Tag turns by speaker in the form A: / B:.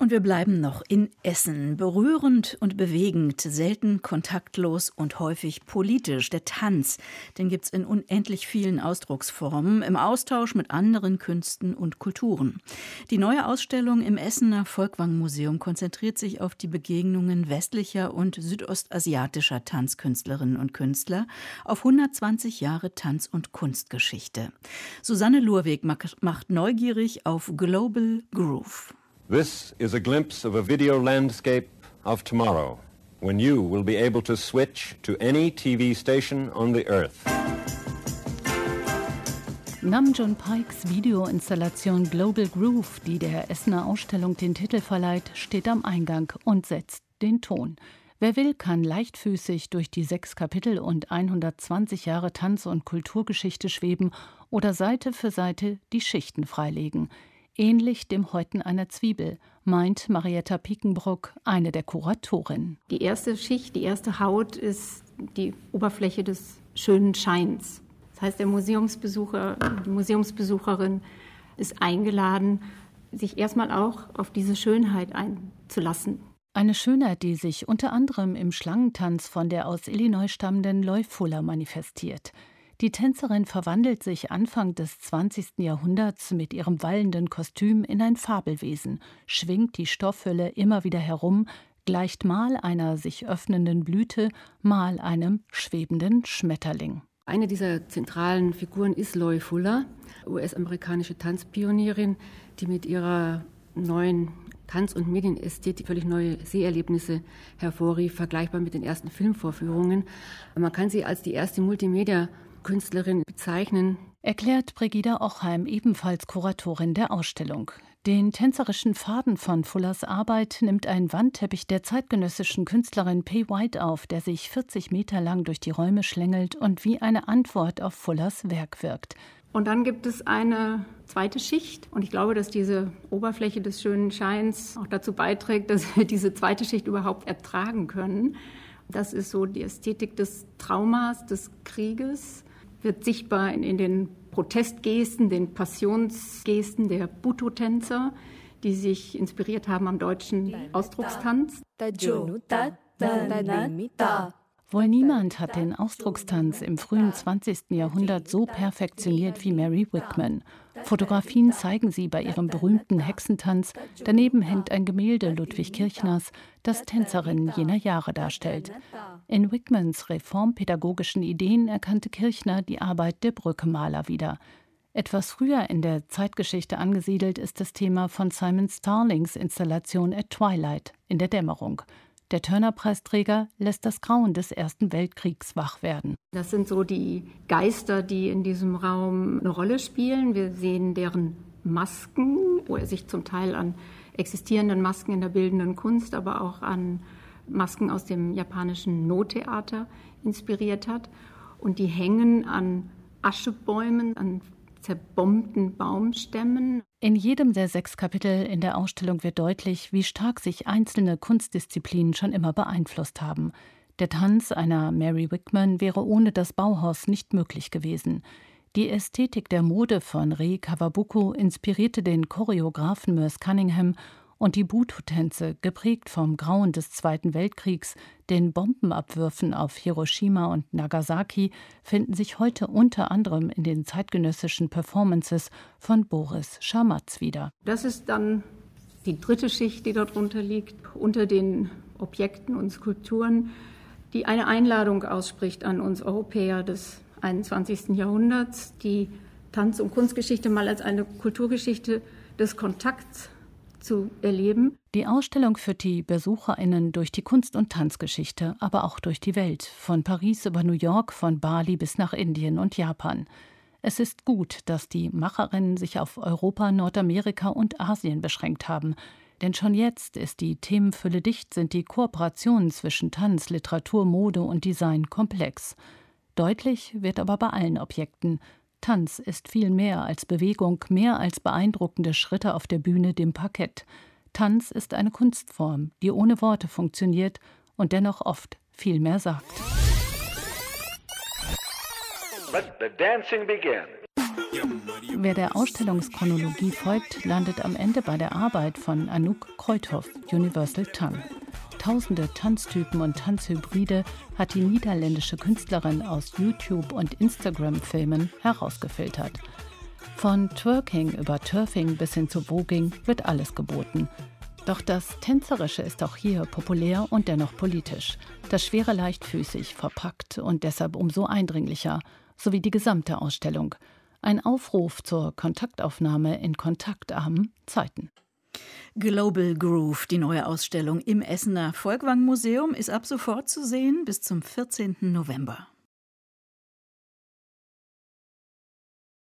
A: und wir bleiben noch in Essen. Berührend und bewegend, selten kontaktlos und häufig politisch. Der Tanz, den gibt's in unendlich vielen Ausdrucksformen, im Austausch mit anderen Künsten und Kulturen. Die neue Ausstellung im Essener Volkwang Museum konzentriert sich auf die Begegnungen westlicher und südostasiatischer Tanzkünstlerinnen und Künstler auf 120 Jahre Tanz- und Kunstgeschichte. Susanne Lurweg macht neugierig auf Global Groove.
B: This is a glimpse of a video landscape of tomorrow, when you will be able to switch to any TV station on the earth.
C: Namjoon Pikes Videoinstallation Global Groove, die der Essener Ausstellung den Titel verleiht, steht am Eingang und setzt den Ton. Wer will, kann leichtfüßig durch die sechs Kapitel und 120 Jahre Tanz- und Kulturgeschichte schweben oder Seite für Seite die Schichten freilegen ähnlich dem Häuten einer Zwiebel, meint Marietta Piekenbruck, eine der Kuratorinnen.
D: Die erste Schicht, die erste Haut ist die Oberfläche des schönen Scheins. Das heißt, der Museumsbesucher, die Museumsbesucherin ist eingeladen, sich erstmal auch auf diese Schönheit einzulassen.
C: Eine Schönheit, die sich unter anderem im Schlangentanz von der aus Illinois stammenden Fuller manifestiert. Die Tänzerin verwandelt sich Anfang des 20. Jahrhunderts mit ihrem wallenden Kostüm in ein Fabelwesen, schwingt die Stoffhülle immer wieder herum, gleicht mal einer sich öffnenden Blüte, mal einem schwebenden Schmetterling.
D: Eine dieser zentralen Figuren ist Loy Fuller, US-amerikanische Tanzpionierin, die mit ihrer neuen Tanz- und Medienästhetik völlig neue Seherlebnisse hervorrief, vergleichbar mit den ersten Filmvorführungen. Man kann sie als die erste Multimedia Künstlerin bezeichnen.
C: Erklärt Brigida Ochheim, ebenfalls Kuratorin der Ausstellung. Den tänzerischen Faden von Fullers Arbeit nimmt ein Wandteppich der zeitgenössischen Künstlerin Pay White auf, der sich 40 Meter lang durch die Räume schlängelt und wie eine Antwort auf Fullers Werk wirkt.
D: Und dann gibt es eine zweite Schicht. Und ich glaube, dass diese Oberfläche des schönen Scheins auch dazu beiträgt, dass wir diese zweite Schicht überhaupt ertragen können. Das ist so die Ästhetik des Traumas, des Krieges, wird sichtbar in, in den Protestgesten, den Passionsgesten der Buto-Tänzer, die sich inspiriert haben am deutschen Ausdruckstanz.
C: Wohl niemand hat den Ausdruckstanz im frühen 20. Jahrhundert so perfektioniert wie Mary Wickman. Fotografien zeigen sie bei ihrem berühmten Hexentanz. Daneben hängt ein Gemälde Ludwig Kirchners, das Tänzerinnen jener Jahre darstellt. In Wickmans reformpädagogischen Ideen erkannte Kirchner die Arbeit der Brückemaler wieder. Etwas früher in der Zeitgeschichte angesiedelt ist das Thema von Simon Starlings Installation At Twilight in der Dämmerung. Der Turner-Preisträger lässt das Grauen des Ersten Weltkriegs wach werden.
D: Das sind so die Geister, die in diesem Raum eine Rolle spielen. Wir sehen deren Masken, wo er sich zum Teil an existierenden Masken in der bildenden Kunst, aber auch an Masken aus dem japanischen No-Theater inspiriert hat. Und die hängen an Aschebäumen, an zerbombten Baumstämmen.
C: In jedem der sechs Kapitel in der Ausstellung wird deutlich, wie stark sich einzelne Kunstdisziplinen schon immer beeinflusst haben. Der Tanz einer Mary Wickman wäre ohne das Bauhaus nicht möglich gewesen. Die Ästhetik der Mode von Rei Kawabuku inspirierte den Choreografen Merce Cunningham und die Buto-Tänze, geprägt vom Grauen des Zweiten Weltkriegs, den Bombenabwürfen auf Hiroshima und Nagasaki, finden sich heute unter anderem in den zeitgenössischen Performances von Boris Schamatz wieder.
D: Das ist dann die dritte Schicht, die darunter liegt, unter den Objekten und Skulpturen, die eine Einladung ausspricht an uns Europäer des 21. Jahrhunderts, die Tanz- und Kunstgeschichte mal als eine Kulturgeschichte des Kontakts zu erleben.
C: Die Ausstellung führt die BesucherInnen durch die Kunst- und Tanzgeschichte, aber auch durch die Welt, von Paris über New York, von Bali bis nach Indien und Japan. Es ist gut, dass die Macherinnen sich auf Europa, Nordamerika und Asien beschränkt haben. Denn schon jetzt ist die Themenfülle dicht, sind die Kooperationen zwischen Tanz, Literatur, Mode und Design komplex. Deutlich wird aber bei allen Objekten, Tanz ist viel mehr als Bewegung, mehr als beeindruckende Schritte auf der Bühne, dem Parkett. Tanz ist eine Kunstform, die ohne Worte funktioniert und dennoch oft viel mehr sagt. Wer der Ausstellungschronologie folgt, landet am Ende bei der Arbeit von Anouk Kreuthoff, Universal Tongue. Tausende Tanztypen und Tanzhybride hat die niederländische Künstlerin aus YouTube und Instagram-Filmen herausgefiltert. Von Twerking über Turfing bis hin zu Voging wird alles geboten. Doch das Tänzerische ist auch hier populär und dennoch politisch. Das Schwere leichtfüßig, verpackt und deshalb umso eindringlicher, sowie die gesamte Ausstellung. Ein Aufruf zur Kontaktaufnahme in kontaktarmen Zeiten.
A: Global Groove, die neue Ausstellung im Essener Volkwang Museum, ist ab sofort zu sehen bis zum 14. November.